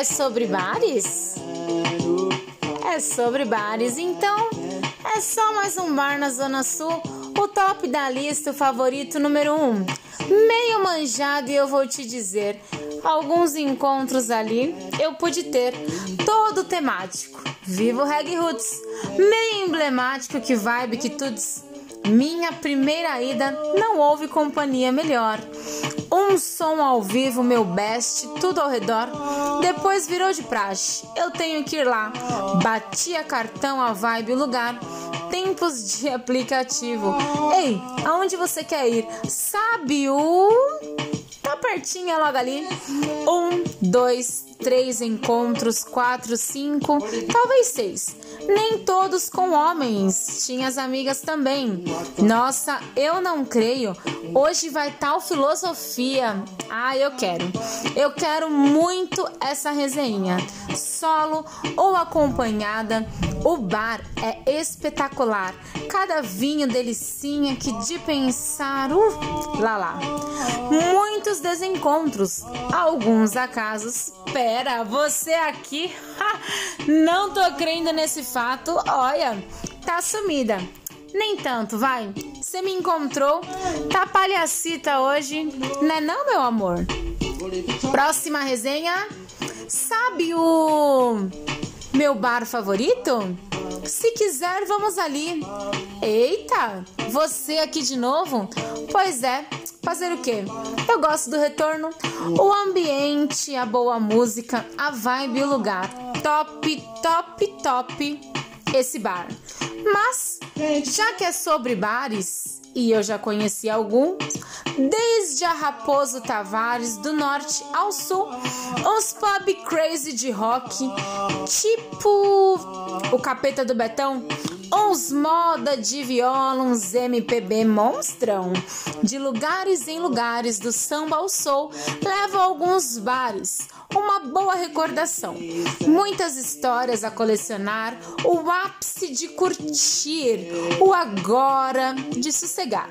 É sobre bares? É sobre bares, então é só mais um bar na Zona Sul, o top da lista, o favorito número um. Meio manjado e eu vou te dizer, alguns encontros ali eu pude ter, todo temático. Viva o Roots, meio emblemático, que vibe, que tudo. Minha primeira ida não houve companhia melhor. Um som ao vivo, meu best, tudo ao redor. Depois virou de praxe. Eu tenho que ir lá. Batia cartão, a vibe, o lugar. Tempos de aplicativo. Ei, aonde você quer ir? Sabe o. Tá pertinho, é logo ali. Um, dois, três encontros, quatro, cinco, talvez seis. Nem todos com homens, tinha as amigas também. Nossa, eu não creio. Hoje vai tal filosofia. Ah, eu quero. Eu quero muito essa resenha. Solo ou acompanhada, o bar é espetacular. Cada vinho delicinha que de pensar, uh, lá lá. Muitos desencontros, alguns acasos. Pera, você aqui? Não tô crendo nesse fato. Olha, tá sumida. Nem tanto, vai. Você me encontrou, tá palhacita hoje, né não, meu amor? Próxima resenha. Sabe o meu bar favorito? Se quiser, vamos ali. Eita, você aqui de novo? Pois é, fazer o quê? Eu gosto do retorno, o ambiente, a boa música, a vibe e o lugar. Top, top, top esse bar. Mas, já que é sobre bares, e eu já conheci alguns, desde a Raposo Tavares, do norte ao sul, uns pub crazy de rock, tipo o Capeta do Betão, uns moda de viola, uns MPB monstrão. De lugares em lugares, do samba ao soul, levo alguns bares uma boa recordação. Muitas histórias a colecionar, o ápice de curtir, o agora de sossegar.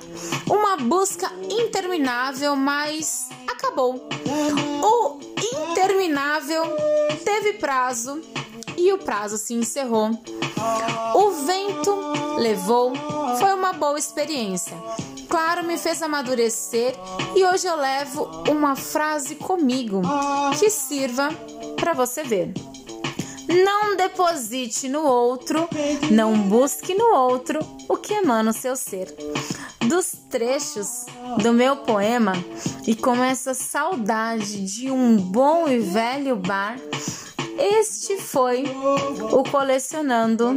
Uma busca interminável, mas acabou. O interminável teve prazo e o prazo se encerrou. O vento levou, foi uma boa experiência. Claro, me fez amadurecer e hoje eu levo uma frase comigo que sirva para você ver. Não deposite no outro, não busque no outro o que emana o seu ser. Dos trechos do meu poema e com essa saudade de um bom e velho bar, este foi o Colecionando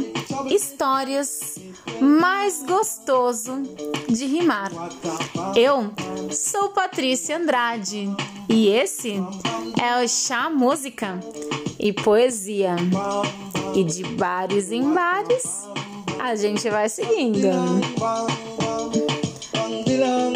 Histórias mais gostoso de rimar. Eu sou Patrícia Andrade e esse é o Chá Música e Poesia. E de bares em bares a gente vai seguindo. long.